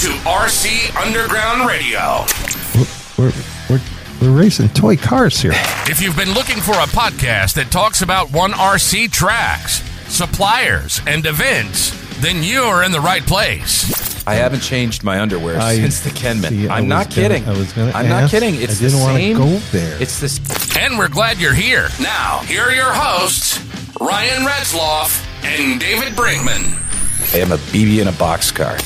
to RC Underground Radio. We're, we're, we're racing toy cars here. If you've been looking for a podcast that talks about one RC tracks, suppliers, and events, then you're in the right place. I haven't changed my underwear I- since the Kenman. see, I I'm was not gonna- kidding. I was gonna I'm not kidding. It's I didn't the wanna same. go there. It's this. And we're glad you're here. Now, here are your hosts, Ryan Retzloff and David Brinkman. I am a BB in a boxcar.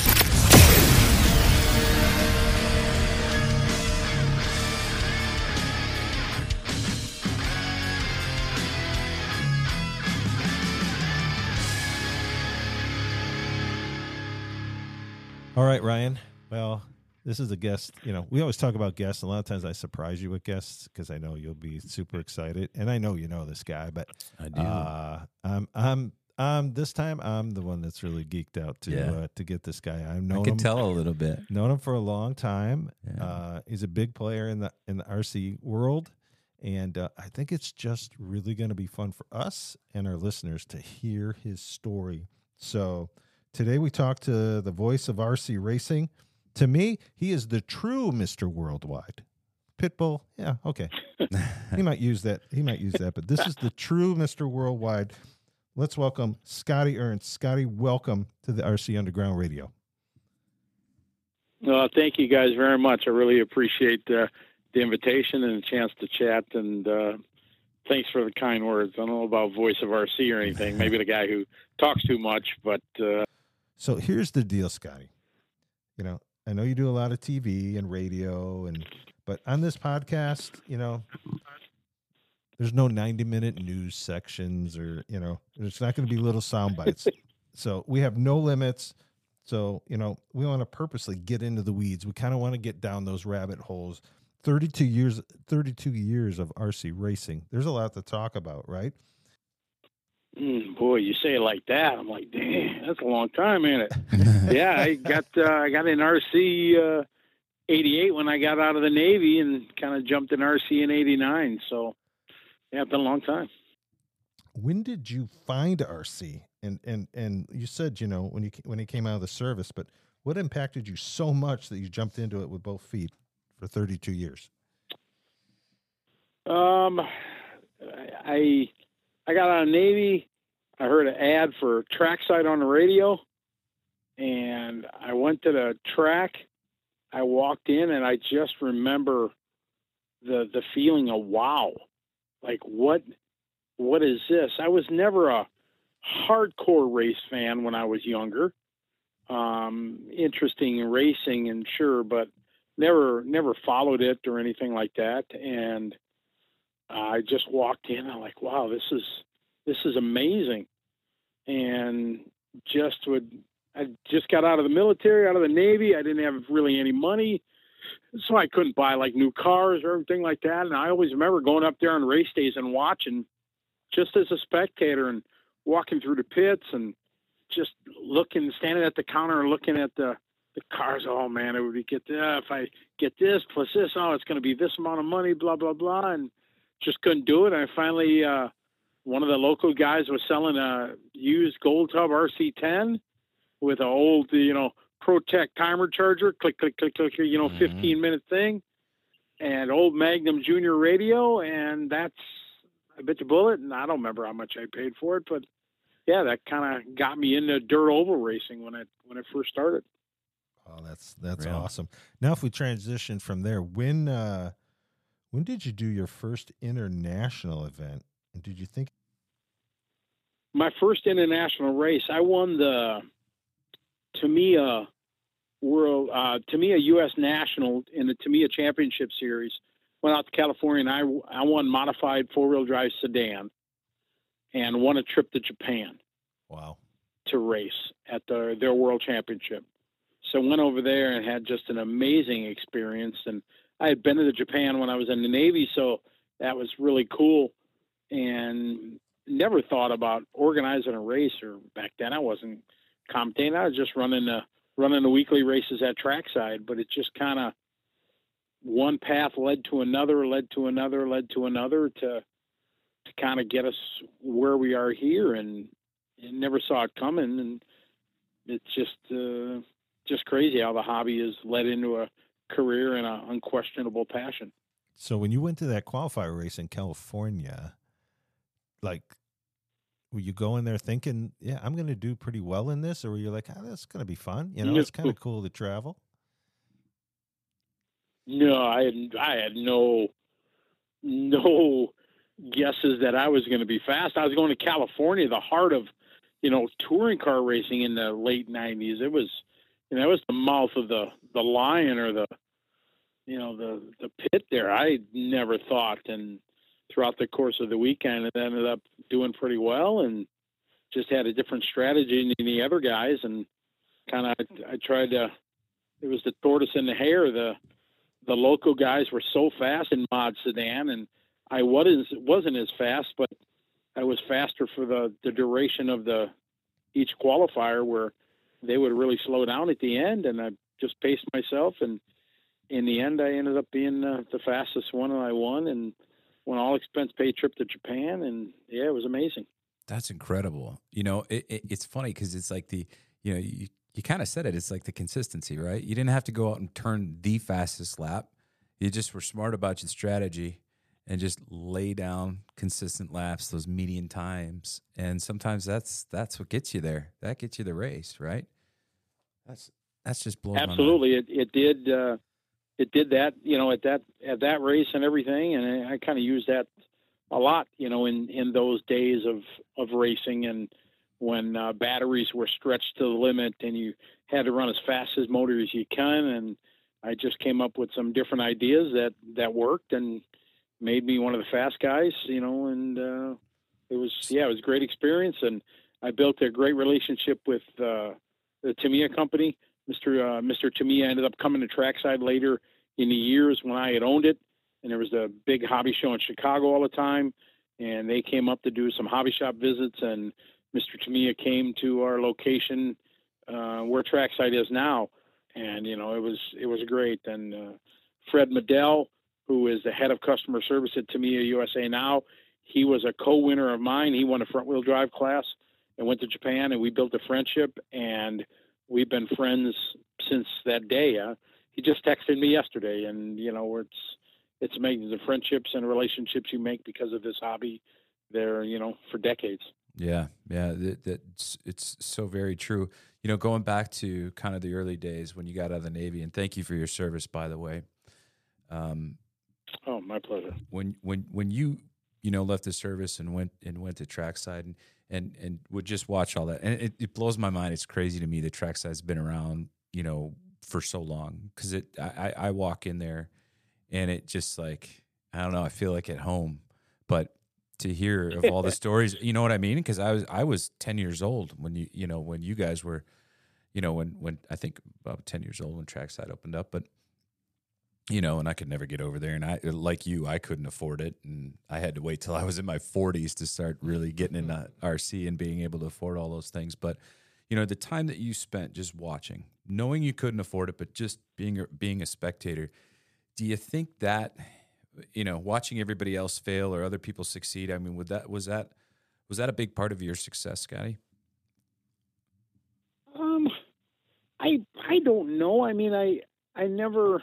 All right, Ryan. Well, this is a guest. You know, we always talk about guests. A lot of times I surprise you with guests because I know you'll be super excited, and I know you know this guy. But I do. uh, I'm, I'm, um, this time I'm the one that's really geeked out to Yeah. uh, to get this guy. I've I can him, tell a little bit. known him for a long time. Yeah. Uh, he's a big player in the in the RC world, and uh, I think it's just really going to be fun for us and our listeners to hear his story. So today we talk to the voice of RC racing. To me, he is the true Mister Worldwide. Pitbull, yeah, okay. he might use that. He might use that, but this is the true Mister Worldwide. Let's welcome Scotty Ernst. Scotty, welcome to the RC Underground Radio. Uh, thank you guys very much. I really appreciate uh, the invitation and the chance to chat. And uh, thanks for the kind words. I don't know about voice of RC or anything. Maybe the guy who talks too much, but uh, So here's the deal, Scotty. You know, I know you do a lot of TV and radio, and but on this podcast, you know, there's no 90 minute news sections, or you know, there's not going to be little sound bites. so we have no limits. So you know, we want to purposely get into the weeds. We kind of want to get down those rabbit holes. 32 years, 32 years of RC racing. There's a lot to talk about, right? Mm, boy, you say it like that. I'm like, damn, that's a long time, ain't it? yeah, I got uh, I got in RC uh, '88 when I got out of the Navy, and kind of jumped in RC in '89. So yeah, it's been a long time. when did you find RC? And and and you said you know when you when he came out of the service, but what impacted you so much that you jumped into it with both feet for 32 years? Um, I I got out of Navy. I heard an ad for trackside on the radio, and I went to the track. I walked in, and I just remember the the feeling of wow, like what what is this? I was never a hardcore race fan when I was younger. Um, interesting in racing and sure, but never never followed it or anything like that. And I just walked in. I'm like, wow, this is this is amazing, and just would I just got out of the military, out of the Navy. I didn't have really any money, so I couldn't buy like new cars or anything like that. And I always remember going up there on race days and watching, just as a spectator, and walking through the pits and just looking, standing at the counter and looking at the the cars. Oh man, it would be get uh, if I get this plus this. Oh, it's going to be this amount of money. Blah blah blah, and just couldn't do it. I finally, uh, one of the local guys was selling a used Gold Tub RC10 with an old, you know, ProTech timer charger, click, click, click, click, you know, Mhm. 15 minute thing, and old Magnum Junior radio, and that's I bit the bullet, and I don't remember how much I paid for it, but yeah, that kind of got me into dirt oval racing when I when I first started. Oh, that's that's Real. awesome. Now, if we transition from there, when uh, when did you do your first international event? And did you think? my first international race, I won the Tamiya World uh, Tamiya U.S. National in the Tamiya Championship Series. Went out to California and I I won modified four wheel drive sedan, and won a trip to Japan Wow. to race at the, their World Championship. So went over there and had just an amazing experience. And I had been to Japan when I was in the Navy, so that was really cool. And never thought about organizing a race, or back then I wasn't commentating. I was just running the running the weekly races at trackside. But it just kind of one path led to another, led to another, led to another to to kind of get us where we are here. And and never saw it coming, and it's just uh, just crazy how the hobby is led into a career and an unquestionable passion. So when you went to that qualifier race in California, like were you going there thinking, yeah, I'm going to do pretty well in this, or were you like, oh, that's going to be fun? You know, it's kind of cool to travel. No, I had I had no no guesses that I was going to be fast. I was going to California, the heart of you know touring car racing in the late '90s. It was know, it was the mouth of the the lion or the you know the the pit there. I never thought, and throughout the course of the weekend, it ended up doing pretty well, and just had a different strategy than the other guys, and kind of I tried to. It was the tortoise and the hare. The the local guys were so fast in mod sedan, and I wasn't wasn't as fast, but I was faster for the the duration of the each qualifier, where they would really slow down at the end, and I just paced myself and in the end, I ended up being uh, the fastest one, and I won and won all expense paid trip to Japan, and yeah, it was amazing. That's incredible. You know, it, it, it's funny because it's like the you know you you kind of said it. It's like the consistency, right? You didn't have to go out and turn the fastest lap. You just were smart about your strategy and just lay down consistent laps, those median times. And sometimes that's that's what gets you there. That gets you the race, right? That's that's just blowing. Absolutely, it it did. Uh, it did that, you know, at that at that race and everything, and I, kind of used that a lot, you know, in in those days of of racing and when uh, batteries were stretched to the limit and you had to run as fast as motor as you can, and I just came up with some different ideas that that worked and made me one of the fast guys, you know, and uh, it was yeah, it was a great experience, and I built a great relationship with uh, the Tamiya company Mr. Uh, Mr. Tamiya ended up coming to trackside later in the years when I had owned it, and there was a big hobby show in Chicago all the time, and they came up to do some hobby shop visits, and Mr. Tamiya came to our location uh, where trackside is now, and you know it was it was great. And uh, Fred Medell, who is the head of customer service at Tamiya USA now, he was a co-winner of mine. He won a front wheel drive class and went to Japan, and we built a friendship and we've been friends since that day. Uh, he just texted me yesterday, and you know, it's it's amazing the friendships and relationships you make because of this hobby. They're you know for decades. Yeah, yeah, that, that's it's so very true. You know, going back to kind of the early days when you got out of the Navy, and thank you for your service, by the way. Um, oh, my pleasure. When when when you you know left the service and went and went to trackside and and and would just watch all that. And it, it blows my mind. It's crazy to me that trackside's been around, you know, for so long. Because it, I, I walk in there, and it just like I don't know. I feel like at home, but to hear of all the stories, you know what I mean? Because I was I was ten years old when you you know when you guys were, you know when when I think about ten years old when trackside opened up, but you know, and I could never get over there. And I, like you, I couldn't afford it, and I had to wait till I was in my 40s to start really getting into mm-hmm. RC and being able to afford all those things. But you know, the time that you spent just watching, knowing you couldn't afford it, but just being a, being a spectator, do you think that you know, watching everybody else fail or other people succeed? I mean, would that was that was that a big part of your success, Scotty? Um, I I don't know. I mean, I I never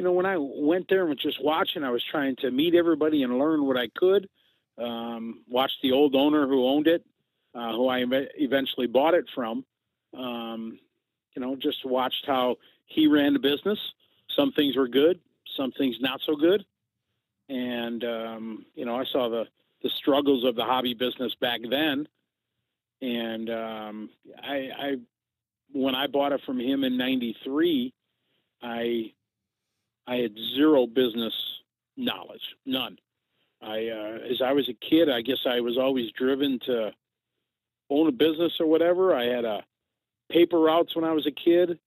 you know, when I went there and was just watching, I was trying to meet everybody and learn what I could. Um, watch the old owner who owned it, uh, who I eventually bought it from. Um, you know, just watched how he ran the business. Some things were good, some things not so good. And um, you know, I saw the the struggles of the hobby business back then. And um, I, I, when I bought it from him in '93, I I had zero business knowledge, none. I, uh, as I was a kid, I guess I was always driven to own a business or whatever. I had a paper routes when I was a kid,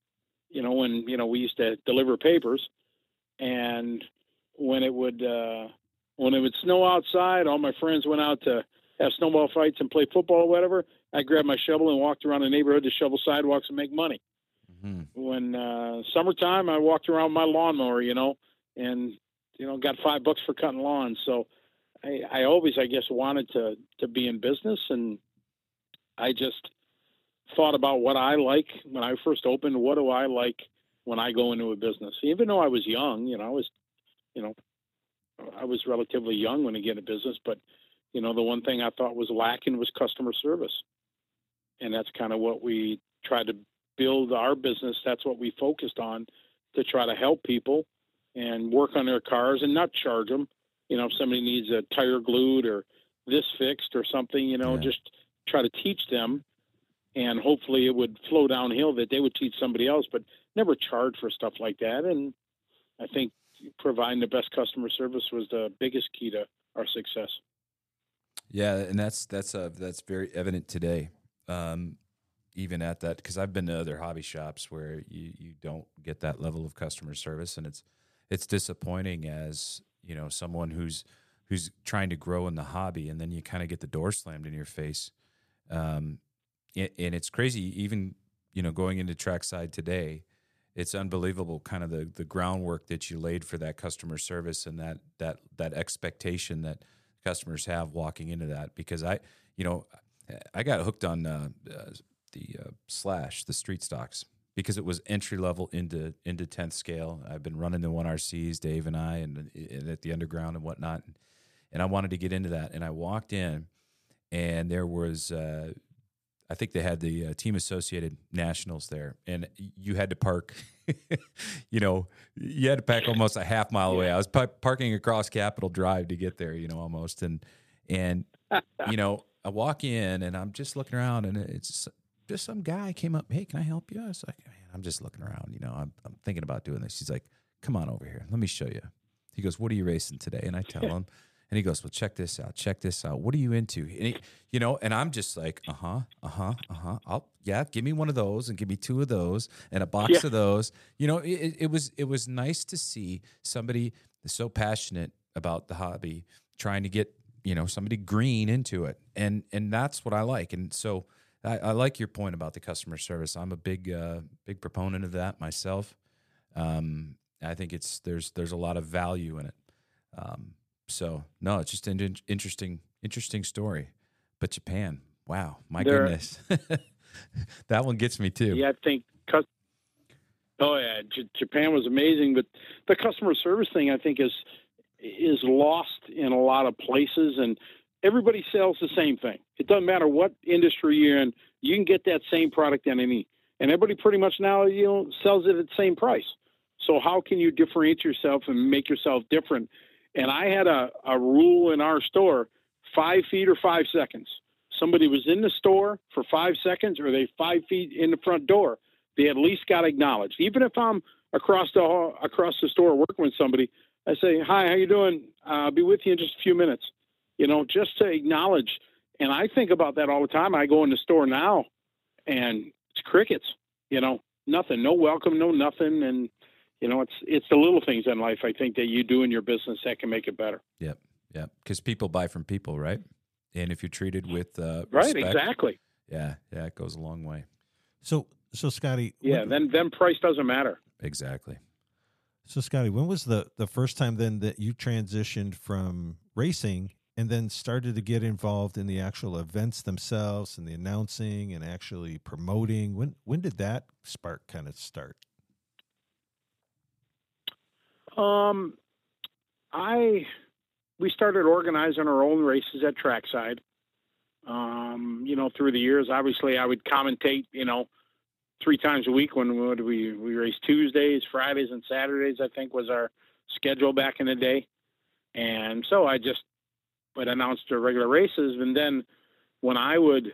you know, when, you know, we used to deliver papers and when it would, uh, when it would snow outside, all my friends went out to have snowball fights and play football or whatever. I grabbed my shovel and walked around the neighborhood to shovel sidewalks and make money. Mm-hmm. When uh, summertime, I walked around my lawnmower, you know, and you know got five bucks for cutting lawns. So I, I always, I guess, wanted to to be in business, and I just thought about what I like when I first opened. What do I like when I go into a business? Even though I was young, you know, I was, you know, I was relatively young when I get a business, but you know, the one thing I thought was lacking was customer service, and that's kind of what we tried to build our business. That's what we focused on to try to help people and work on their cars and not charge them. You know, if somebody needs a tire glued or this fixed or something, you know, Yeah. just try to teach them and hopefully it would flow downhill that they would teach somebody else, but never charge for stuff like that. And I think providing the best customer service was the biggest key to our success. Yeah, and that's that's uh, that's very evident today. Um, even at that, because I've been to other hobby shops where you you don't get that level of customer service, and it's it's disappointing as you know someone who's who's trying to grow in the hobby, and then you kind of get the door slammed in your face. Um, and, it's crazy, even you know going into trackside today. It's unbelievable, kind of the the groundwork that you laid for that customer service and that that that expectation that customers have walking into that because I, you know, I got hooked on uh, uh, the uh, slash the street stocks because it was entry level into into tenth scale. I've been running the one RCs, Dave and I, and, and at the underground and whatnot, and I wanted to get into that. And I walked in, and there was. Uh, I think they had the uh, team associated nationals there, and you had to park. you know, you had to pack almost a half mile away. I was pa- parking across Capitol Drive to get there. You know, almost, and and you know, I walk in and I'm just looking around, and it's just some guy came up. Hey, can I help you? I was like, man, I'm just looking around. You know, I'm I'm thinking about doing this. He's like, come on over here. Let me show you. He goes, what are you racing today? And I tell him. And he goes, "Well, check this out. Check this out. What are you into?" And he, you know, and I'm just like, "Uh huh, uh huh, uh huh. I'll yeah, give me one of those and give me two of those and a box Yeah. of those." You know, it, it was it was nice to see somebody so passionate about the hobby trying to get you know somebody green into it, and and that's what I like. And so I, I like your point about the customer service. I'm a big uh, big proponent of that myself. Um, I think it's there's there's a lot of value in it. Um, so no, it's just an in- interesting, interesting story. But Japan, wow, my There- goodness, that one gets me too. Yeah, I think. Oh yeah, J- Japan was amazing, but the customer service thing I think is is lost in a lot of places, and everybody sells the same thing. It doesn't matter what industry you're in, you can get that same product in any, and everybody pretty much now you know sells it at the same price. So how can you differentiate yourself and make yourself different? And I had a, a rule in our store: five feet or five seconds somebody was in the store for five seconds or they five feet in the front door, they at least got acknowledged. Even if I'm across the hall, across the store working with somebody, I say, "Hi, how you doing? Uh, I'll be with you in just a few minutes." You know, just to acknowledge. And I think about that all the time. I go in the store now, and it's crickets. You know, nothing, no welcome, no nothing, and you know, it's it's the little things in life I think that you do in your business that can make it better. Yep, yep. Because people buy from people, right? And if you're treated with uh, Right? respect, Exactly. Yeah, yeah, it goes a long way. So, so Scotty, Yeah. when- Then then price doesn't matter. Exactly. so Scotty, when was the the first time then that you transitioned from racing and then started to get involved in the actual events themselves and the announcing and actually promoting? When when did that spark kind of start? Um, I we started organizing our own races at trackside. Um, you know, through the years, obviously, I would commentate. You know, three times a week when would we we race Tuesdays, Fridays, and Saturdays. I think was our schedule back in the day, and so I just would announced the regular races, and then when I would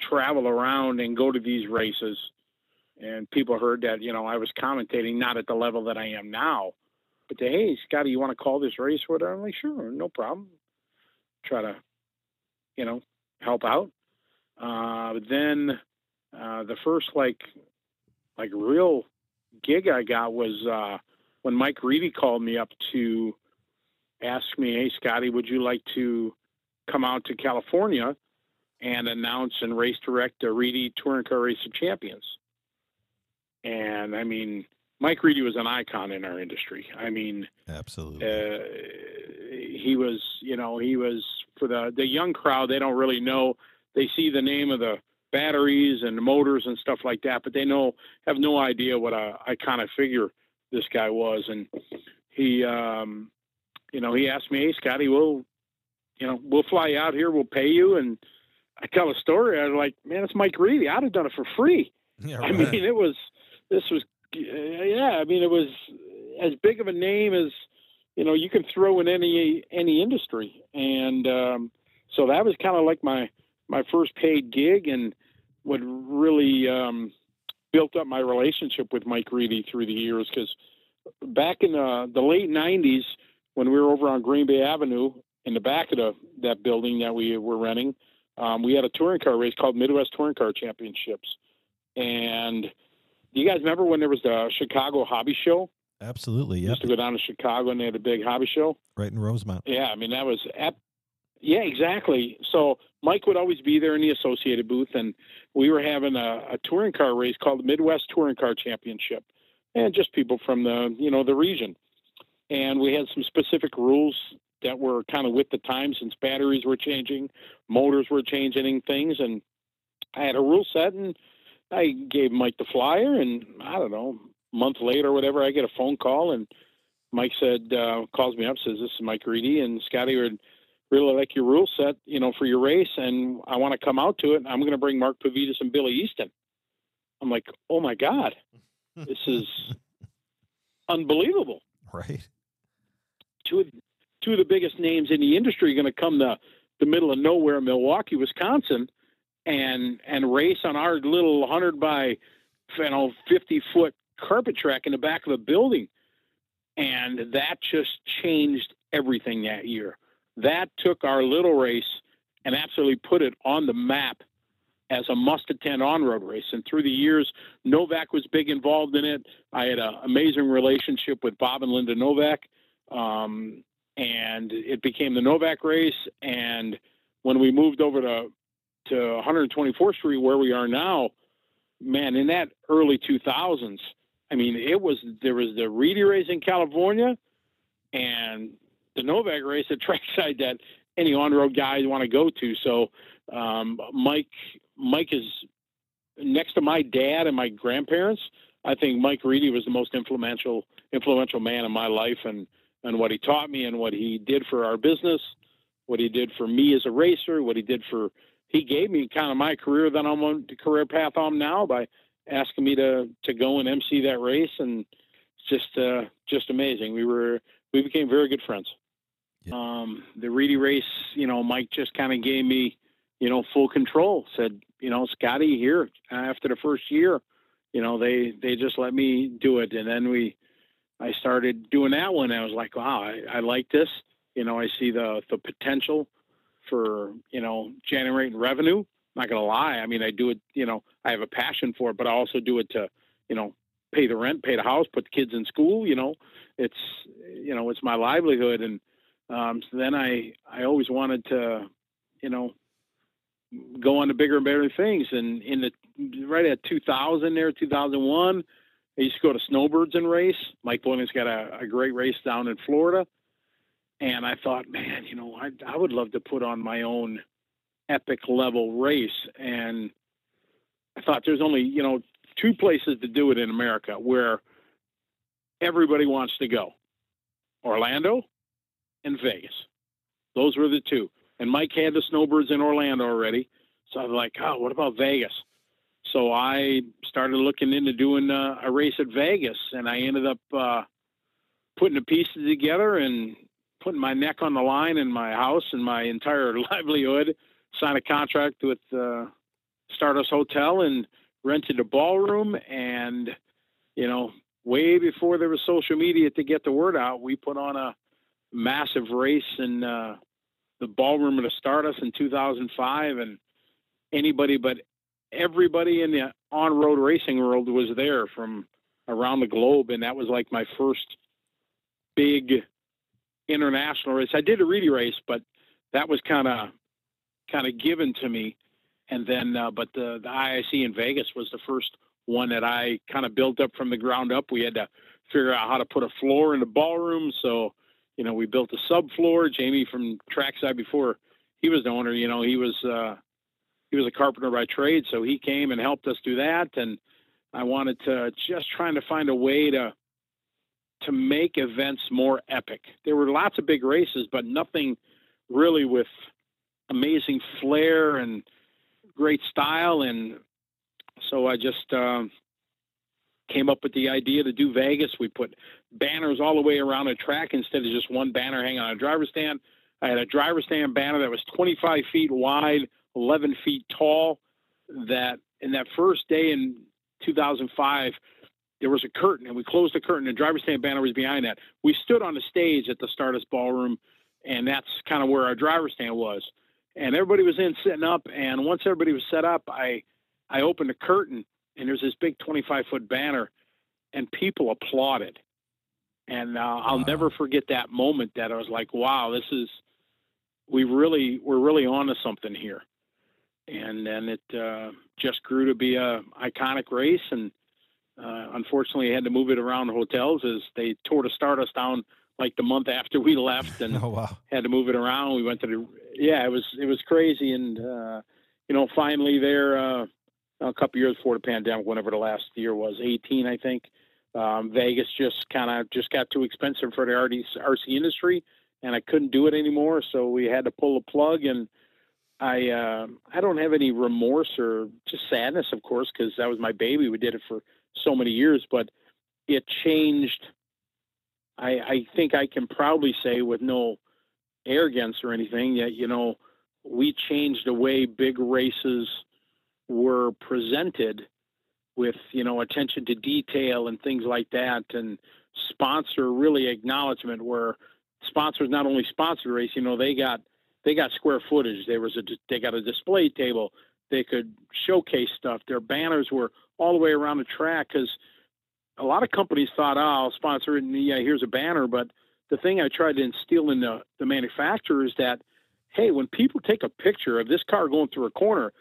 travel around and go to these races, and people heard that you know I was commentating not at the level that I am now but they, hey, Scotty, you want to call this race? What? I'm like, sure, no problem. Try to, you know, help out. Uh, but then uh, the first like, like real gig I got was uh, when Mike Reedy called me up to ask me, hey, Scotty, would you like to come out to California and announce and race direct the Reedy Touring Car Race of Champions? And I mean, Mike Reedy was an icon in our industry. I mean, Absolutely. uh, he was, you know, he was for the the young crowd. They don't really know. They see the name of the batteries and motors and stuff like that, but they know have no idea what a iconic figure this guy was. And he, um, you know, he asked me, "Hey, Scotty, we'll, you know, we'll fly you out here. We'll pay you." And I tell a story. I was like, "Man, it's Mike Reedy. I'd have done it for free." Yeah, I mean, it was this was yeah. I mean, it was as big of a name as you know you can throw in any any industry, and um, so that was kind of like my my first paid gig, and what really um, built up my relationship with Mike Reedy through the years. Because back in the, the late '90s, when we were over on Green Bay Avenue in the back of the, that building that we were renting, um, we had a touring car race called Midwest Touring Car Championships, and you guys remember when there was the Chicago Hobby Show? Absolutely. Yeah. Used to go down to Chicago and they had a big hobby show. Right in Rosemont. Yeah, I mean that was ep- yeah, exactly. So Mike would always be there in the associated booth, and we were having a, a touring car race called the Midwest Touring Car Championship, and just people from the you know the region. And we had some specific rules that were kind of with the time since batteries were changing, motors were changing things, and I had a rule set, and I gave Mike the flyer, and I don't know, a month later or whatever, I get a phone call, and Mike said, uh, calls me up, says, "This is Mike Reedy, and Scotty would really like your rule set, you know, for your race, and I want to come out to it. I'm going to bring Mark Pavidis and Billy Easton." I'm like, "Oh my God, this is unbelievable!" Right. Two of, two of the biggest names in the industry going to come to the middle of nowhere, Milwaukee, Wisconsin, and and race on our little 100 by you know 50 foot carpet track in the back of a building. And that just changed everything that year. That took our little race and absolutely put it on the map as a must attend on road race. And through the years novak was big involved in it. I had an amazing relationship with bob and linda novak um, and it became the novak race and when we moved over to to 124th Street where we are now, man, in that early 2000s, I mean, it was there was the Reedy race in California, and the Novak race at trackside that any on-road guys want to go to. So um, Mike Mike is next to my dad and my grandparents. I think Mike Reedy was the most influential influential man in my life, and and what he taught me, and what he did for our business, what he did for me as a racer, what he did for he gave me kind of my career that I'm on the career path I'm now by asking me to to go and MC that race, and it's just uh, just amazing. We were we became very good friends. Yeah. Um, the Reedy race, you know, Mike just kind of gave me, you know, full control. Said, you know, Scotty here after the first year, you know, they they just let me do it, and then we, I started doing that one. I was like, wow, I, I like this. You know, I see the the potential for you know generating revenue. I'm not gonna lie. I mean, I do it. You know, I have a passion for it, but I also do it to you know pay the rent, pay the house, put the kids in school. You know, it's you know it's my livelihood, and um, so then I I always wanted to you know go on to bigger and better things. And in the right at 2000 there, 2001. I used to go to Snowbirds and race. Mike Boynton's got a, a great race down in Florida and I thought, man, you know, I I would love to put on my own epic level race, and I thought there's only you know two places to do it in America where everybody wants to go: Orlando and Vegas. Those were the two. And Mike had the Snowbirds in Orlando already, so I was like, oh, what about Vegas? So I started looking into doing uh, a race at Vegas, and I ended up uh, putting the pieces together and putting my neck on the line in my house and my entire livelihood, signed a contract with uh, Stardust Hotel and rented a ballroom. And, you know, way before there was social media to get the word out, we put on a massive race in uh, the ballroom of the Stardust in 2005. And anybody but everybody in the on road racing world was there from around the globe. And that was like my first big international race. I did a Reedy race, but that was kind of kind of given to me. And then, uh, but the the IIC in Vegas was the first one that I kind of built up from the ground up. We had to figure out how to put a floor in the ballroom, so you know we built a subfloor. Jamie from Trackside before he was the owner, you know, he was uh, he was a carpenter by trade, so he came and helped us do that. And I wanted to just trying to find a way to to make events more epic. There were lots of big races, but nothing really with amazing flair and great style. And so I just um, came up with the idea to do Vegas. We put banners all the way around a track instead of just one banner hanging on a driver's stand. I had a driver's stand banner that was 25 feet wide, 11 feet tall. That in that first day in 2005, there was a curtain, and we closed the curtain. The driver's stand banner was behind that. We stood on the stage at the Stardust Ballroom, and that's kind of where our driver's stand was. And everybody was in sitting up. And once everybody was set up, I I opened the curtain, and there's this big 25 foot banner, and people applauded. And uh, I'll never forget that moment. That I was like, "Wow, this is we really we're really on to something here." And then it uh, just grew to be a iconic race, and uh, unfortunately, I had to move it around the hotels as they tore the Stardust down like the month after we left, and Oh wow. had to move it around. We went to the yeah, it was it was crazy, and uh, you know, finally there uh, a couple years before the pandemic, whenever the last year was, eighteen, I think. Um, Vegas just kind of just got too expensive for the RC, RC industry, and I couldn't do it anymore. So we had to pull the plug, and I uh, I don't have any remorse or just sadness, of course, because that was my baby. We did it for so many years, but it changed. I, I think I can proudly say with no arrogance or anything that you know we changed the way big races were presented with you know attention to detail and things like that and sponsor really acknowledgement where sponsors not only sponsored the race you know they got they got square footage. There was a they got a display table. They could showcase stuff. Their banners were all the way around the track because a lot of companies thought oh i'll sponsor it and yeah here's a banner. But the thing i tried to instill in the, the manufacturer is that hey when people take a picture of this car going through a corner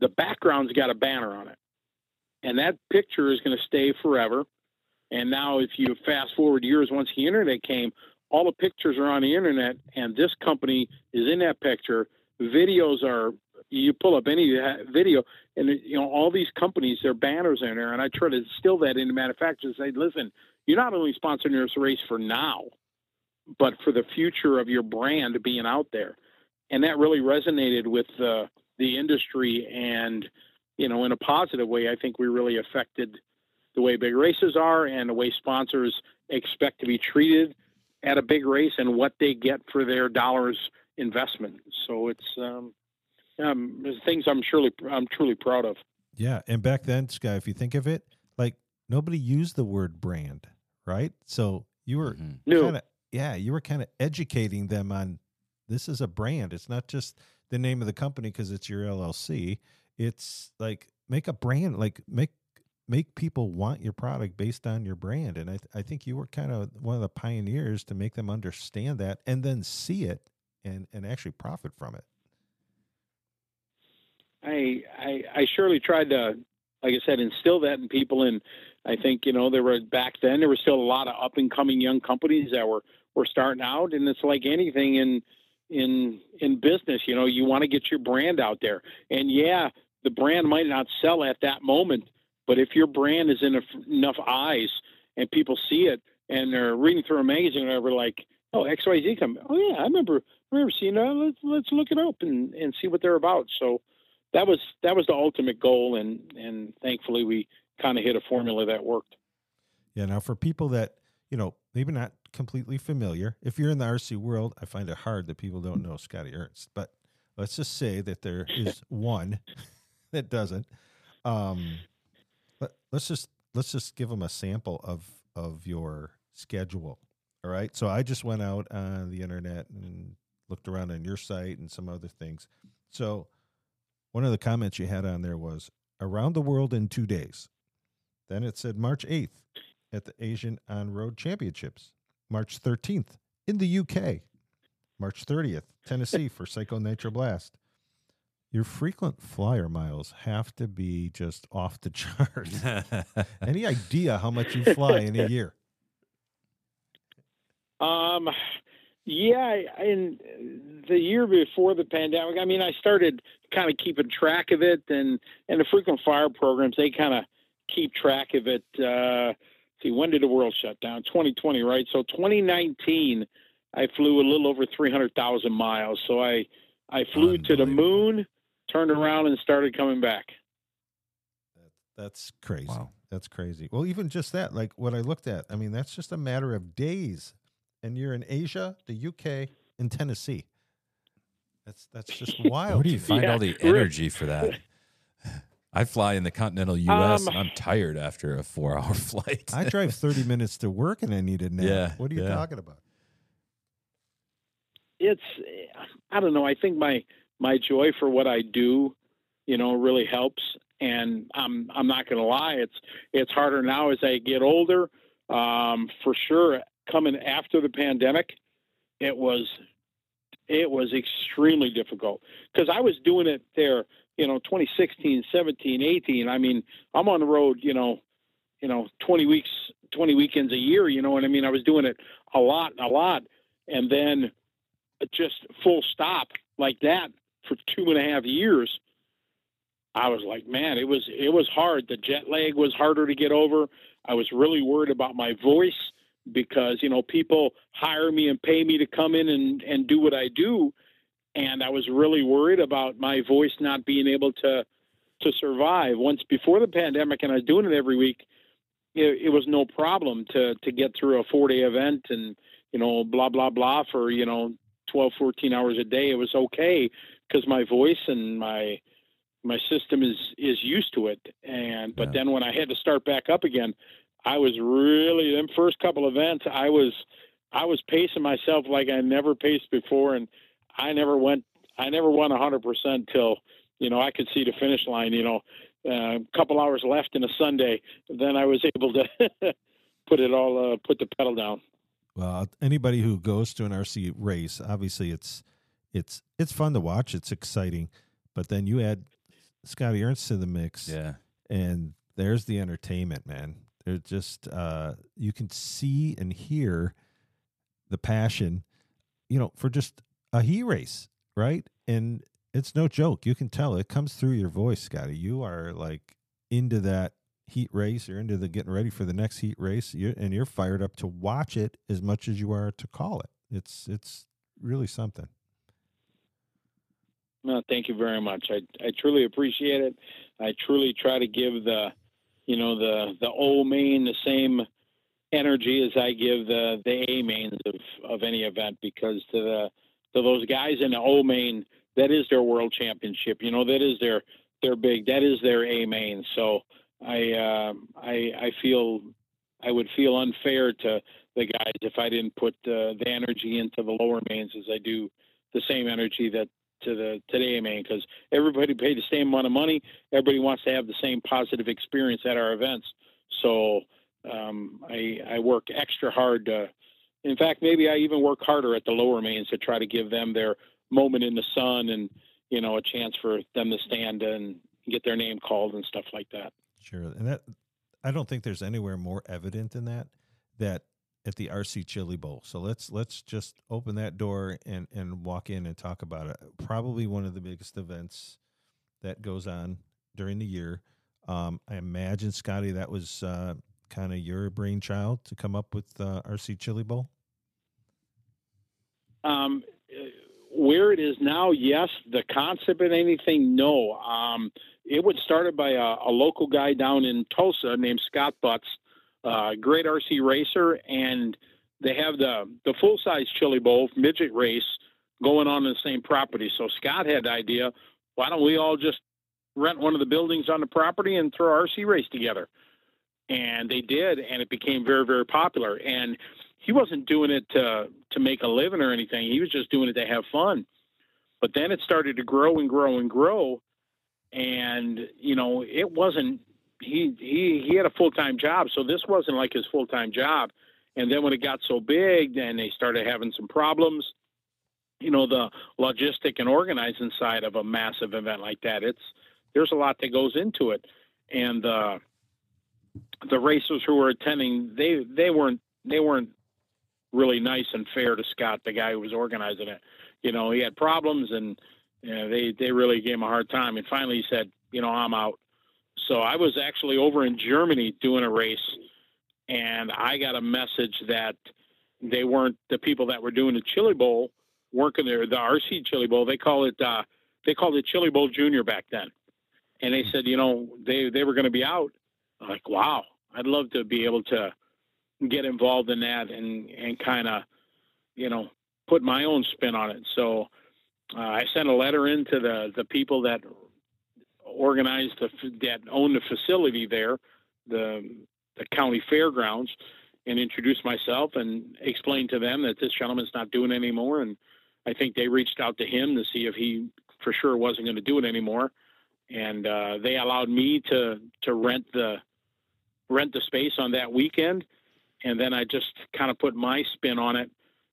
the background's got a banner on it. And that picture is going to stay forever. And now, if you fast forward years, once the internet came, all the pictures are on the internet, and this company is in that picture. Videos are you pull up any uh, video, and you know all these companies, their banners in there. And I try to instill that into manufacturers. Say, listen, you're not only sponsoring this race for now, but for the future of your brand being out there. And that really resonated with uh, the industry and you know, in a positive way, I think we really affected the way big races are and the way sponsors expect to be treated at a big race and what they get for their dollars investment. So it's um, um, things I'm surely I'm truly proud of. Yeah, and back then, Sky, if you think of it, like nobody used the word brand, right? So you were Mhm. Kind of yeah, you were kind of educating them on this is a brand. It's not just the name of the company because it's your LLC. It's like make a brand, like make make people want your product based on your brand. And I th- I think you were kind of one of the pioneers to make them understand that and then see it and and actually profit from it. I, I I surely tried to, like I said, instill that in people. And I think you know there were back then there were still a lot of up and coming young companies that were were starting out, and it's like anything in in in business. You know, you want to get your brand out there, and yeah, the brand might not sell at that moment, but if your brand is in enough, eyes and people see it and they're reading through a magazine or whatever, like oh X Y Z come, oh yeah, I remember I remember seeing that. Let's let's look it up and and see what they're about. So that was that was the ultimate goal, and and thankfully we kind of hit a formula that worked. Yeah. Now, for people that you know maybe not completely familiar, if you're in the RC world, I find it hard that people don't know Scotty Ernst. But let's just say that there is one that doesn't. Um, let's just let's just give them a sample of of your schedule. All right. So I just went out on the internet and looked around on your site and some other things. So one of the comments you had on there was around the world in two days. Then it said March 8th at the Asian On Road Championships, March 13th in the UK, March 30th, Tennessee for Psycho Nitro Blast. Your frequent flyer miles have to be just off the charts. Any idea how much you fly in a year? Um, Yeah, in the year before the pandemic, I mean, I started kind of keeping track of it, and and the frequent flyer programs they kind of keep track of it. Uh, see, when did the world shut down? 2020, right? So 2019, I flew a little over 300,000 miles. So I I flew to the moon, turned around, and started coming back. That's crazy. Wow. That's crazy. Well, even just that, like what I looked at, I mean, that's just a matter of days. And you're in Asia, the UK, and Tennessee. That's that's just wild. Where do you find Yeah, all the energy for that? I fly in the continental U.S. Um, and I'm tired after a four-hour flight. I drive 30 minutes to work and I need a nap. Yeah, What are you yeah. talking about? it's I don't know. I think my my joy for what I do, you know, really helps. And I'm I'm not going to lie. It's it's harder now as I get older. Um, for sure, coming after the pandemic, it was it was extremely difficult because I was doing it there. You know, 2016, 17, 18. I mean, I'm on the road. You know, you know, 20 weeks, 20 weekends a year. You know what I mean? I was doing it a lot, a lot, and then just full stop like that for two and a half years. I was like, man, it was it was hard. The jet lag was harder to get over. I was really worried about my voice because you know people hire me and pay me to come in and and do what I do, and I was really worried about my voice not being able to to survive. Once before the pandemic, and I was doing it every week, it, it was no problem to to get through a four day event and you know blah blah blah for you know 12 14 hours a day it was okay because my voice and my my system is is used to it. And but Yeah. then when i had to start back up again i was really them first couple events i was i was pacing myself like i never paced before. And i never went i never won 100% till you know i could see the finish line you know uh, a couple hours left in a sunday. Then i was able to put it all uh, put the pedal down. Well, anybody who goes to an RC race, obviously it's it's it's fun to watch. It's exciting, but then you add Scotty Ernst to the mix, yeah. and there's the entertainment, man. There's just uh, you can see and hear the passion, you know, for just a heat race, right? And it's no joke. You can tell it comes through your voice, Scotty. You are like into that heat race. You're into the getting ready for the next heat race, you're, and you're fired up to watch it as much as you are to call it. It's it's really something. No, thank you very much. I I truly appreciate it. I truly try to give the, you know, the the O main the same energy as I give the the A mains of of any event because to the to those guys in the O main that is their world championship. You know that is their their big that is their A main. So I uh, I I feel I would feel unfair to the guys if I didn't put uh, the energy into the lower mains as I do the same energy that to the today man because everybody paid the same amount of money. Everybody wants to have the same positive experience at our events. So um, I, I work extra hard to in fact maybe i even work harder at the lower mains to try to give them their moment in the sun and you know a chance for them to stand and get their name called and stuff like that. Sure, and that I don't think there's anywhere more evident than that. That at the RC Chili Bowl. So let's let's just open that door and and walk in and talk about it. Probably one of the biggest events that goes on during the year. Um, I imagine Scotty, that was uh, kind of your brainchild to come up with uh, RC Chili Bowl. Um, uh, where it is now, yes. The concept and anything, no. Um, it was started by a, a local guy down in Tulsa named Scott Butts, uh, great RC racer, and they have the the full size Chili Bowl midget race going on in the same property. So Scott had the idea, why don't we all just rent one of the buildings on the property and throw RC race together? And they did, and it became very very popular. And he wasn't doing it to to make a living or anything. He was just doing it to have fun. But then it started to grow and grow and grow, and you know it wasn't. He he he had a full time job, so this wasn't like his full time job. And then when it got so big, then they started having some problems. You know the logistic and organizing side of a massive event like that. It's there's a lot that goes into it, and uh, the racers who were attending they they weren't they weren't really nice and fair to Scott, the guy who was organizing it. You know, he had problems and you know, they they really gave him a hard time. And finally, he said, you know, I'm out. So I was actually over in Germany doing a race, and I got a message that they weren't the people that were doing the Chili Bowl going to the RC Chili Bowl. They call it uh, they called it Chili Bowl Junior back then, and they said, you know, they they were going to be out. I'm like, wow, I'd love to be able to get involved in that and and kind of, you know, put my own spin on it. So uh, I sent a letter in to the the people that organized the that owned the facility there, the the county fairgrounds, and introduced myself and explained to them that this gentleman's not doing it anymore. And I think they reached out to him to see if he for sure wasn't going to do it anymore. And uh, they allowed me to to rent the rent the space on that weekend, and then I just kind of put my spin on it.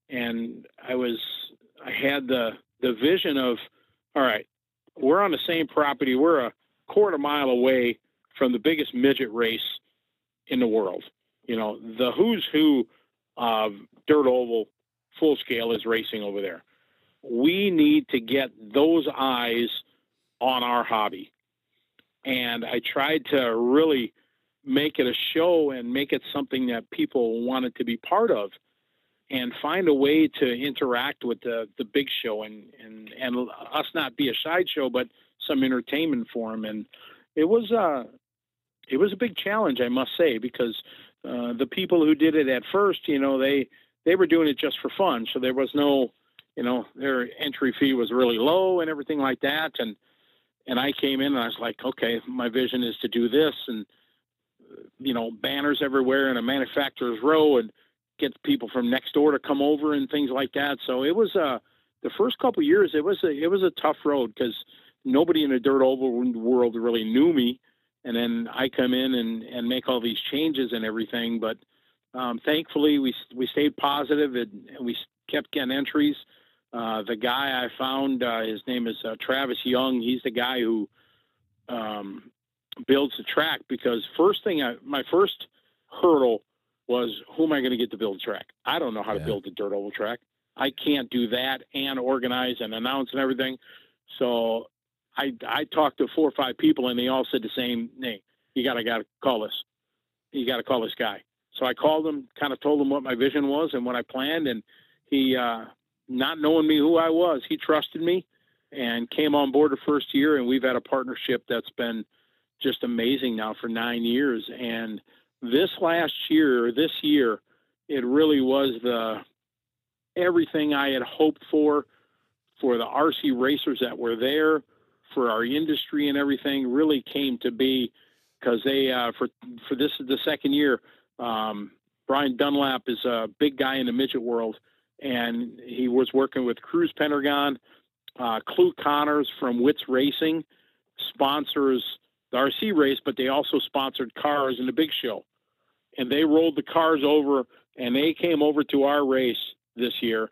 And I was I had the the vision of, all right, we're on the same property. We're a quarter mile away from the biggest midget race in the world. You know, the who's who of dirt oval full scale is racing over there. We need to get those eyes on our hobby. And I tried to really make it a show and make it something that people wanted to be part of and find a way to interact with the, the big show and, and, and us not be a sideshow, but some entertainment for them. And it was, uh, it was a big challenge, I must say, because uh, the people who did it at first, you know, they, they were doing it just for fun. So there was no, you know, their entry fee was really low and everything like that. And, and I came in and I was like, okay, my vision is to do this and, you know, banners everywhere in a manufacturer's row and, get people from next door to come over and things like that. So it was uh, the first couple years. It was a it was a tough road because nobody in the dirt oval world really knew me, and then I come in and and make all these changes and everything. But um, thankfully, we we stayed positive and, and we kept getting entries. Uh, the guy I found, uh, his name is uh, Travis Young. He's the guy who um, builds the track because first thing, I, my first hurdle was who am I going to get to build a track? I don't know how Yeah. to build a dirt oval track. I can't do that and organize and announce and everything. So I I talked to four or five people and they all said the same thing. You gotta gotta call this. You gotta call this guy. So I called him, kind of told him what my vision was and what I planned, and he, uh, not knowing me who I was, he trusted me and came on board the first year, and we've had a partnership that's been just amazing now for nine years. And this last year, this year, it really was the everything I had hoped for for the RC racers that were there, for our industry and everything really came to be because they uh, for for this is the second year. Um, Brian Dunlap is a big guy in the midget world, and he was working with Cruz Pedregon. Uh, Clue Connors from Wits Racing sponsors the RC race, but they also sponsored cars in the big show. And they rolled the cars over and they came over to our race this year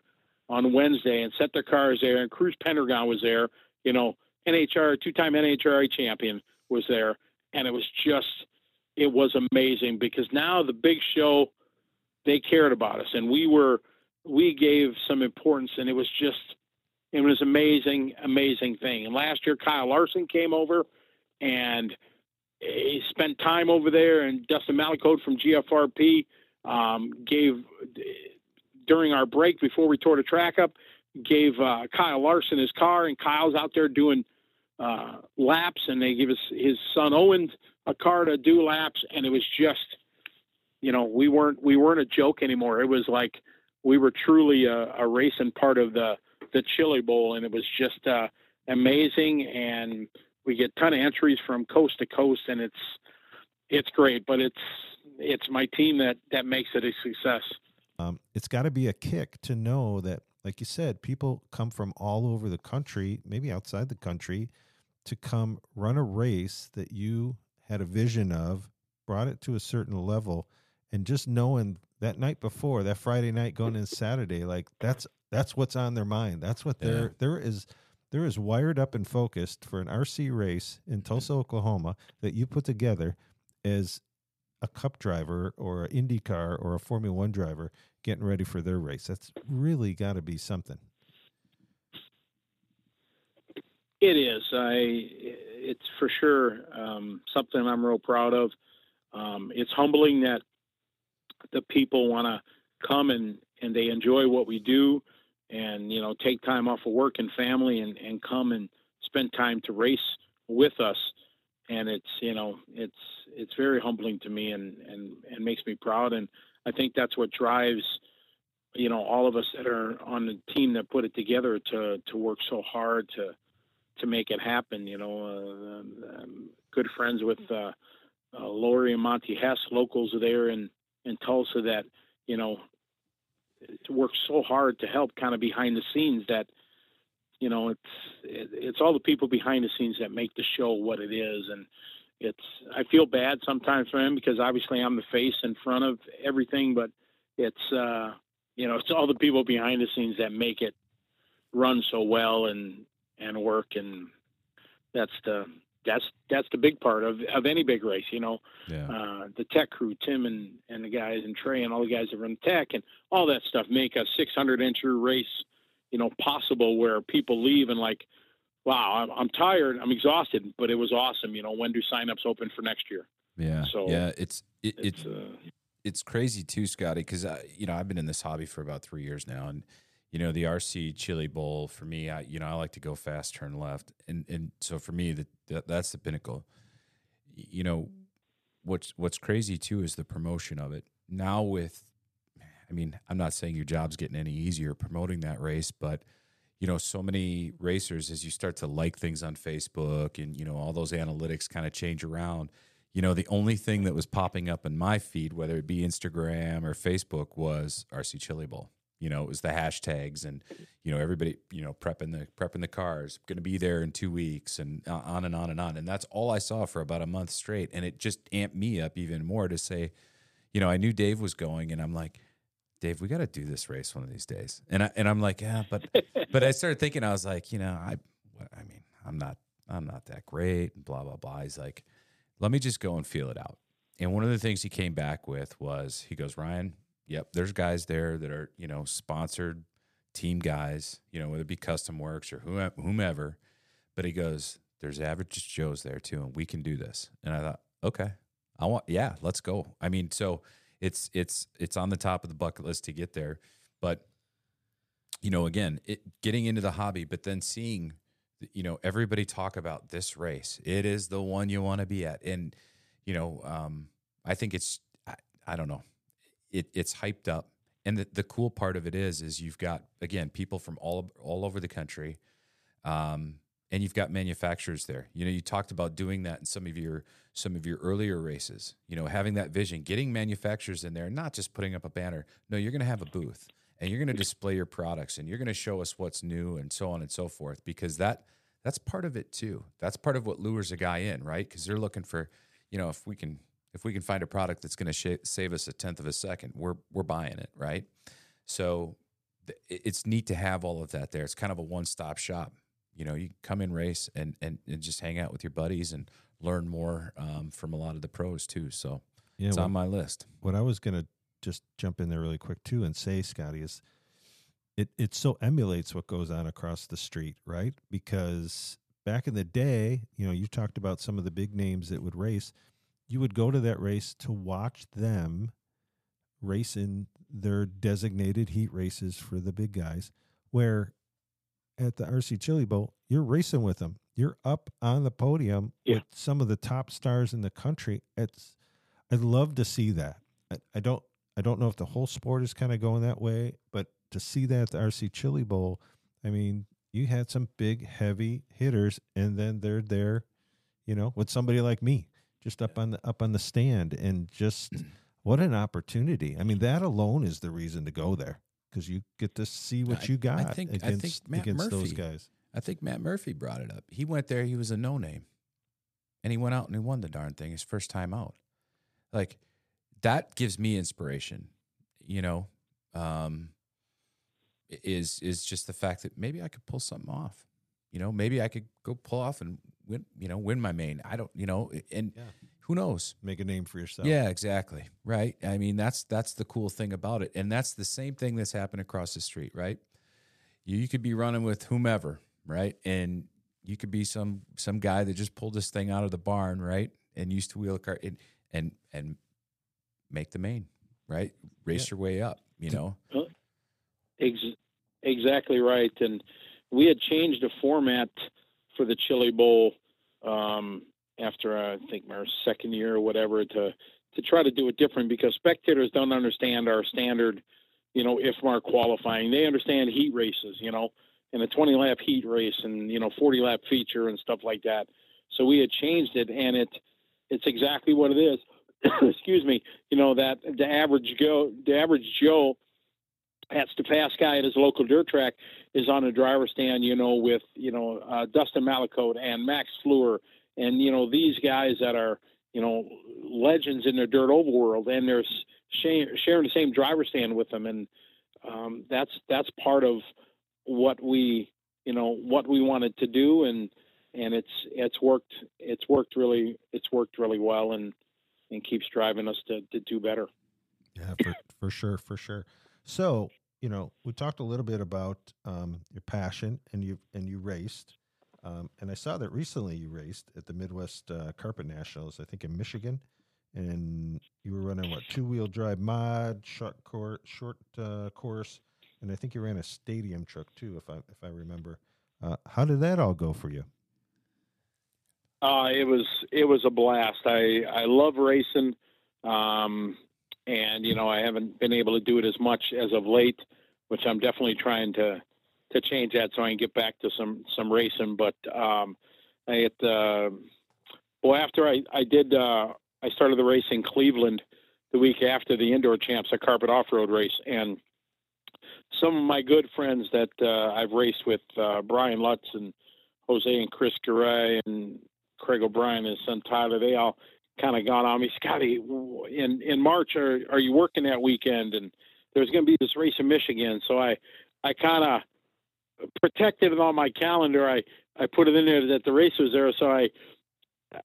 on Wednesday and set their cars there. And Cruz Pedregon was there, you know, NHR, two time NHRA champion was there. And it was just, it was amazing because now the big show, they cared about us and we were, we gave some importance and it was just, it was amazing, amazing thing. And last year, Kyle Larson came over and he spent time over there. And Dustin Malicote from GFRP um, gave during our break before we tore the track up, gave uh, Kyle Larson his car, and Kyle's out there doing uh, laps, and they give his his son Owen a car to do laps, and it was just, you know, we weren't we weren't a joke anymore. It was like we were truly a, a racing part of the the Chili Bowl, and it was just uh, amazing. And we get ton of entries from coast to coast, and it's it's great. But it's it's my team that that makes it a success. um, it's got to be a kick to know that, like you said, people come from all over the country, maybe outside the country, to come run a race that you had a vision of, brought it to a certain level, and just knowing that night before, that Friday night going in Saturday, like that's that's what's on their mind. That's what they're Yeah. there is there is wired up and focused for an RC race in Tulsa, Oklahoma that you put together as a Cup driver or an IndyCar or a Formula One driver getting ready for their race. That's really got to be something. It is. I. It's for sure um, something I'm real proud of. Um, it's humbling that the people want to come and and they enjoy what we do, and you know take time off of work and family and and come and spend time to race with us. And it's you know it's it's very humbling to me and and and makes me proud. And I think that's what drives you know all of us that are on the team that put it together to to work so hard to to make it happen. You know, uh, I'm good friends with uh, uh, Lori and Monty Hess, locals there in in Tulsa that you know work so hard to help kind of behind the scenes that you know it's it's all the people behind the scenes that make the show what it is. And it's I feel bad sometimes for him because obviously I'm the face in front of everything but it's uh you know it's all the people behind the scenes that make it run so well and and work. And that's the that's that's the big part of of any big race you know Yeah. uh, the tech crew tim and and the guys and trey and all the guys that run tech and all that stuff make a 600 incher race you know possible where people leave and like wow I'm, I'm tired i'm exhausted but it was awesome you know when do signups open for next year Yeah. So, yeah. It's it, it's it's uh, it's crazy too, Scotty, because you know I've been in this hobby for about three years now, and you know the RC Chili Bowl for me, I you know I like to go fast, turn left, and and so for me that, that that's the pinnacle. You know, what's what's crazy too is the promotion of it. Now with, I mean, I'm not saying your job's getting any easier promoting that race, but you know, so many racers as you start to like things on Facebook and you know all those analytics kind of change around you know, the only thing that was popping up in my feed, whether it be Instagram or Facebook, was RC Chili Bowl. You know, it was the hashtags and you know everybody you know prepping the prepping the cars, going to be there in two weeks, and uh, on and on and on. And that's all I saw for about a month straight, and it just amped me up even more to say, you know, I knew Dave was going, and I'm like, Dave, we got to do this race one of these days. And I and I'm like, yeah, but but I started thinking, I was like, you know, I I mean, I'm not I'm not that great, and blah blah blah. He's like let me just go and feel it out. And one of the things he came back with was he goes, Ryan, yep, there's guys there that are, you know, sponsored team guys, you know, whether it be Custom Works or whomever. But he goes, there's average Joes there too, and we can do this. And I thought, okay, I want, yeah, let's go. I mean, so it's it's it's on the top of the bucket list to get there, but you know, again, it getting into the hobby, but then seeing you know everybody talk about this race it is the one you want to be at and you know um i think it's i, I don't know it it's hyped up. And the, the cool part of it is is you've got again people from all all over the country um and you've got manufacturers there. You know you talked about doing that in some of your some of your earlier races you know having that vision getting manufacturers in there not just putting up a banner. No you're going to have a booth and you're going to display your products and you're going to show us what's new and so on and so forth because that that's part of it too. That's part of what lures a guy in right? Because they're looking for you know if we can if we can find a product that's going to sh- save us a tenth of a second we're we're buying it right? So th- it's neat to have all of that there. It's kind of a one-stop shop. You know you come in race and and, and just hang out with your buddies and learn more um, from a lot of the pros too. So Yeah, it's what, on my list. what I was gonna just jump in there really quick too and say, Scotty, is it it so emulates what goes on across the street, right? Because back in the day, you know, you talked about some of the big names that would race. You would go to that race to watch them race in their designated heat races for the big guys. Where at the RC Chili Bowl, you're racing with them. You're up on the podium Yeah. with some of the top stars in the country. It's I'd love to see that. I, I don't I don't know if the whole sport is kind of going that way, but to see that at the RC Chili Bowl, I mean, you had some big heavy hitters, and then they're there, you know, with somebody like me, just up on the up on the stand, and just what an opportunity! I mean, that alone is the reason to go there because you get to see what I- you got I think- I think Matt against those Murphy- guys. I think Matt Murphy brought it up. He went there, he was a no name. And he went out and he won the darn thing his first time out. Like that gives me inspiration, you know. Um is is just the fact that maybe I could pull something off. You know, maybe I could go pull off and win, you know, win my main. I don't, you know, and Yeah. who knows? Make a name for yourself. Yeah, exactly. Right. I mean, that's that's the cool thing about it, and that's the same thing that's happened across the street. Right. You, you could be running with whomever, right, and you could be some some guy that just pulled this thing out of the barn, right, and used to wheel a car and and and make the main, right, race your way up. You know. Ex- exactly right. And we had changed the format for the Chili Bowl um, after I think our second year or whatever to to try to do it different because spectators don't understand our standard, you know, IFMAR qualifying. They understand heat races, you know, and a 20 lap heat race and you know 40 lap feature and stuff like that. So we had changed it, and it it's exactly what it is. Excuse me, you know that the average Joe, the average Joe has to pass guy at his local dirt track is on a driver stand, you know, with you know uh, Dustin Malicote and Max Fleur, and you know these guys that are you know legends in the dirt oval world, and they're sharing the same driver stand with them, and um, that's that's part of what we you know what we wanted to do, and and it's it's worked it's worked really it's worked really well, and and keeps driving us to to do better. Yeah, for, for sure, for sure. So, you know, we talked a little bit about um, your passion, and you and you raced, um, and I saw that recently you raced at the Midwest uh, Carpet Nationals, I think in Michigan, and you were running what two wheel drive mod, short course, short uh, course, and I think you ran a stadium truck too, if I if I remember. Uh, how did that all go for you? Uh, it was it was a blast. I I love racing. Um, and you know I haven't been able to do it as much as of late, which I'm definitely trying to to change that so I can get back to some some racing. But um, I at uh, well after I I did uh, I started the race in Cleveland the week after the indoor champs, a carpet off road race, and some of my good friends that uh, I've raced with, uh, Brian Lutz and Jose and Chris Garay and Craig O'Brien and his son Tyler, they all kind of gone on me, Scotty. In in March, are are you working that weekend? And there's going to be this race in Michigan, so I I kind of protected it on my calendar. I I put it in there that the race was there, so I.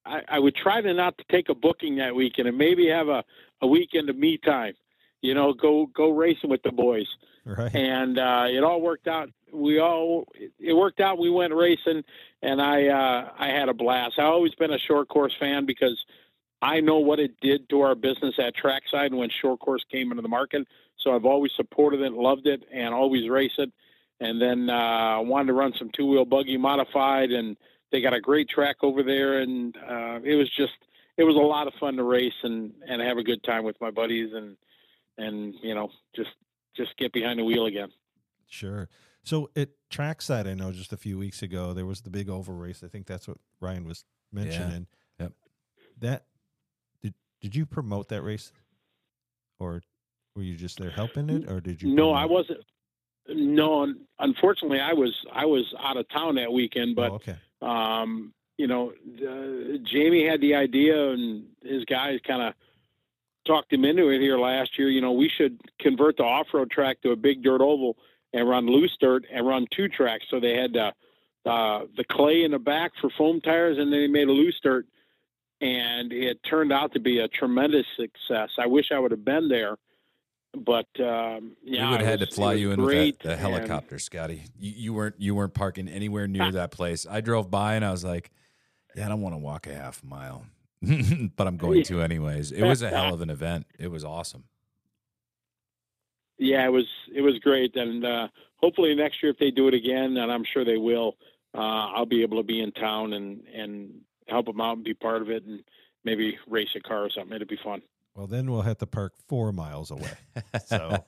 I, I would try to not to take a booking that weekend and maybe have a, a weekend of me time, you know, go go racing with the boys. Right. And uh, it all worked out. We all it worked out. We went racing, and I uh, I had a blast. I always been a short course fan because I know what it did to our business at trackside when short course came into the market. So I've always supported it, loved it, and always race it. And then uh, wanted to run some two wheel buggy modified, and they got a great track over there. And uh, it was just it was a lot of fun to race and and have a good time with my buddies and and you know just just get behind the wheel again. Sure. So at trackside, I know just a few weeks ago there was the big oval race. I think that's what Ryan was mentioning. Yep. That did you promote that race, or were you just there helping it, or did you? No? I wasn't. No, unfortunately, I was I was out of town that weekend. But oh, okay. um, you know, uh, Jamie had the idea, and his guys kind of talked him into it here last year. You know, we should convert the off road track to a big dirt oval and run loose dirt and run two tracks. So they had uh, uh, the clay in the back for foam tires, and then they made a loose dirt and it turned out to be a tremendous success. I wish I would have been there, but um, yeah, we would have had to fly you in with that, the and- helicopter, Scotty. You, you weren't you weren't parking anywhere near that place. I drove by and I was like, yeah, I don't want to walk a half mile, but I'm going to anyways. It was a hell of an event. It was awesome. Yeah, it was it was great, and uh, hopefully next year if they do it again, and I'm sure they will, uh, I'll be able to be in town and and help them out and be part of it, and maybe race a car or something. It'd be fun. Well, then we'll have to park four miles away. So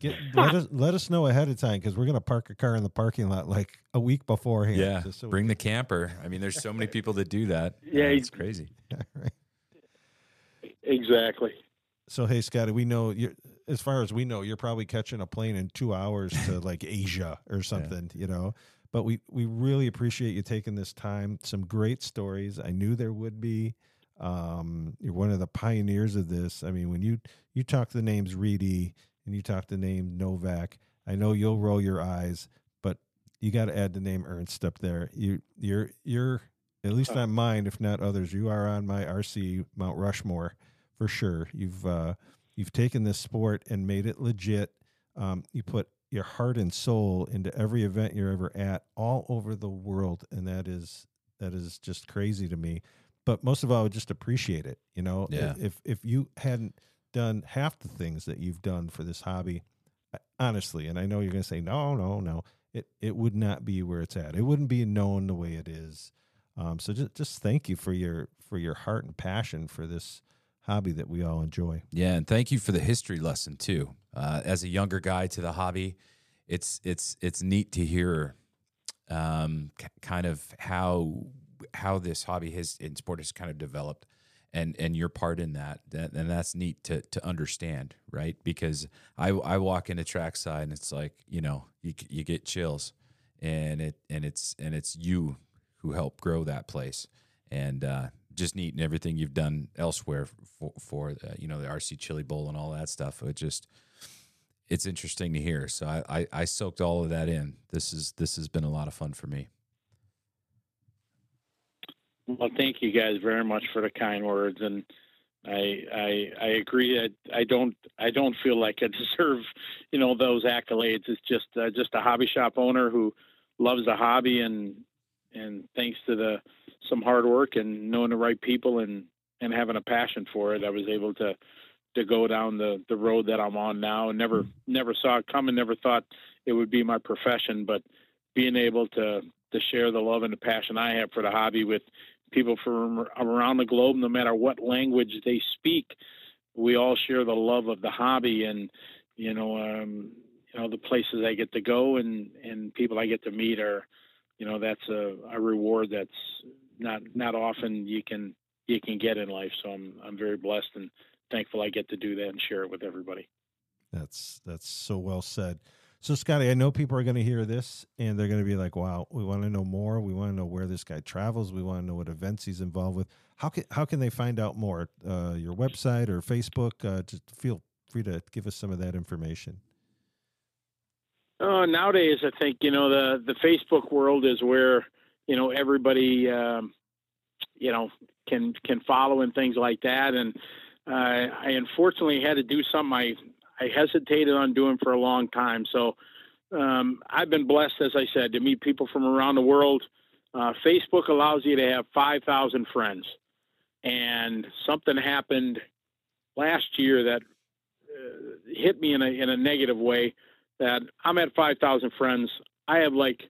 get, let us let us know ahead of time because we're going to park a car in the parking lot like a week beforehand. yeah, just so we bring the camper. I mean, there's so many people that do that. Yeah, it's crazy. right. Exactly. So hey, Scotty, we know you. As far as we know, you're probably catching a plane in two hours to like Asia or something. You know, but we we really appreciate you taking this time. Some great stories. I knew there would be. Um, you're one of the pioneers of this. I mean, when you you talk the names Reedy and you talk the name Novak, I know you'll roll your eyes, but you got to add the name Ernst up there. You you're you're at least not mine, if not others. You are on my RC Mount Rushmore for sure. You've uh, you've taken this sport and made it legit. Um, you put your heart and soul into every event you're ever at, all over the world, and that is that is just crazy to me. But most of all, I would just appreciate it. You know, Yeah. if if you hadn't done half the things that you've done for this hobby, honestly, and I know you're going to say no, no, no, it it would not be where it's at. It wouldn't be known the way it is. Um, so just just thank you for your for your heart and passion for this hobby that we all enjoy. Yeah, and thank you for the history lesson too. Uh, as a younger guy to the hobby, it's it's it's neat to hear um, k- kind of how how this hobby has in sport has kind of developed, and and your part in that. that and that's neat to to understand, right? Because I I walk into trackside and it's like you know you you get chills, and it and it's and it's you who helped grow that place, and uh, just neat and everything you've done elsewhere for for uh, you know the RC Chili Bowl and all that stuff. It just it's interesting to hear. So I, I I soaked all of that in. This is this has been a lot of fun for me. Well, thank you guys very much for the kind words, and I I I agree that I don't I don't feel like I deserve you know those accolades. It's just uh, just a hobby shop owner who loves the hobby and and thanks to the some hard work and knowing the right people and and having a passion for it, I was able to to go down the the road that I'm on now. And never never saw it coming. Never thought it would be my profession, but being able to to share the love and the passion I have for the hobby with people from around the globe, no matter what language they speak. We all share the love of the hobby, and you know, um, you know, the places I get to go and and people I get to meet are, you know, that's a, a reward that's not not often you can you can get in life. So I'm I'm very blessed and thankful I get to do that and share it with everybody. That's that's so well said. So Scotty, I know people are going to hear this and they're going to be like, "Wow, we want to know more. We want to know where this guy travels. We want to know what events he's involved with. How can how can they find out more? Uh, your website or Facebook? Uh, just feel free to give us some of that information. Uh, nowadays, I think you know the the Facebook world is where you know everybody um, you know can can follow and things like that. And uh, I unfortunately had to do something I I hesitated on doing for a long time. So um, I've been blessed, as I said, to meet people from around the world. Uh, Facebook allows you to have five thousand friends, and something happened last year that uh, hit me in a in a negative way that I'm at 5,000 friends. I have like,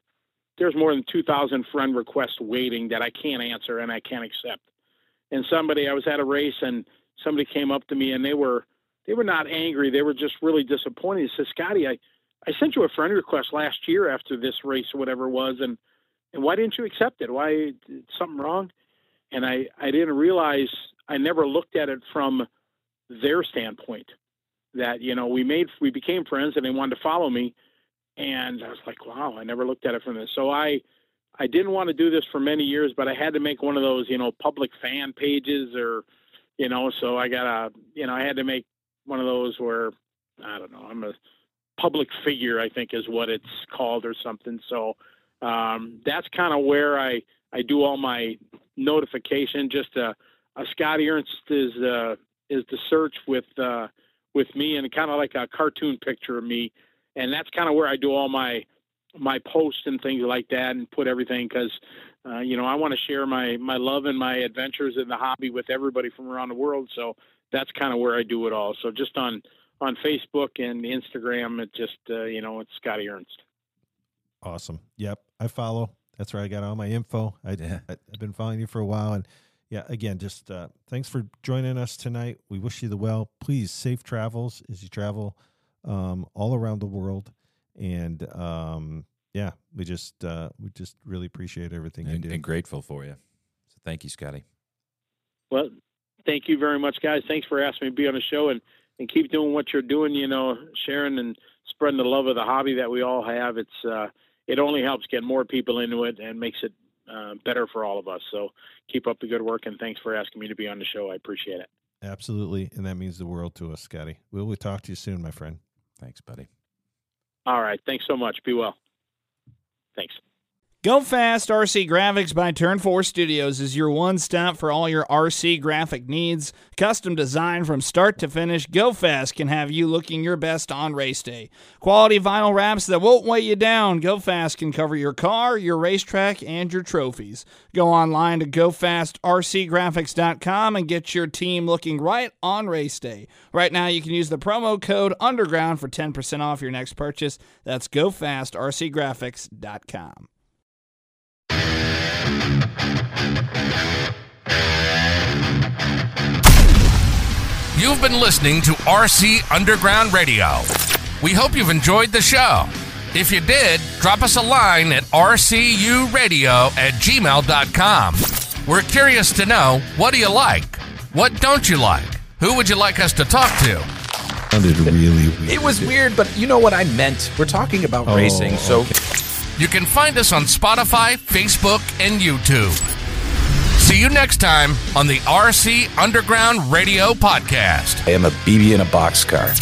there's more than 2,000 friend requests waiting that I can't answer and I can't accept. And somebody, I was at a race and somebody came up to me and they were, they were not angry. They were just really disappointed. They said, Scotty, I, I sent you a friend request last year after this race or whatever it was. And, and why didn't you accept it? Why something wrong? And I, I didn't realize I never looked at it from their standpoint that you know we made we became friends and they wanted to follow me and i was like wow i never looked at it from this so i i didn't want to do this for many years but i had to make one of those you know public fan pages or you know so i got a you know i had to make one of those where i don't know i'm a public figure i think is what it's called or something. So um, that's kind of where i i do all my notification. Just a, a scotty ernst is uh is the search with uh with me and kind of like a cartoon picture of me. And that's kind of where i do all my my posts and things like that and put everything because uh, you know i want to share my my love and my adventures in the hobby with everybody from around the world so that's kind of where i do it all so just on on facebook and instagram it just uh, you know it's scotty ernst Awesome. Yep, I follow. That's where I got all my info. I, I've been following you for a while, and yeah, again, just uh, thanks for joining us tonight. We wish you the well. Please safe travels as you travel um, all around the world, and um, yeah, we just uh, we just really appreciate everything you And, do. and grateful for you. So thank you, Scotty. well thank you very much guys thanks for asking me to be on the show and and keep doing what you're doing you know sharing and spreading the love of the hobby that we all have it's uh it only helps get more people into it and makes it uh, better for all of us so keep up the good work and thanks for asking me to be on the show i appreciate it Absolutely, and that means the world to us, Scotty. We'll, we'll talk to you soon, my friend. Thanks, buddy. All right. Thanks so much. Be well. Thanks Go Fast RC Graphics by Turn 4 Studios is your one stop for all your RC graphic needs. Custom design from start to finish, Go Fast can have you looking your best on race day. Quality vinyl wraps that won't weigh you down. Go Fast can cover your car, your racetrack, and your trophies. Go online to GoFastRCGraphics.com and get your team looking right on race day. Right now, you can use the promo code UNDERGROUND for 10% off your next purchase. That's GoFastRCGraphics.com. You've been listening to RC Underground Radio. We hope you've enjoyed the show. If you did, drop us a line at rcuradio at gmail.com. We're curious to know what do you like? What don't you like? Who would you like us to talk to? Sounded really weird. It was weird, but you know what I meant. We're talking about Oh, racing, so okay. You can find us on Spotify, Facebook, and YouTube. See you next time on the RC Underground Radio Podcast. I am a BB in a boxcar.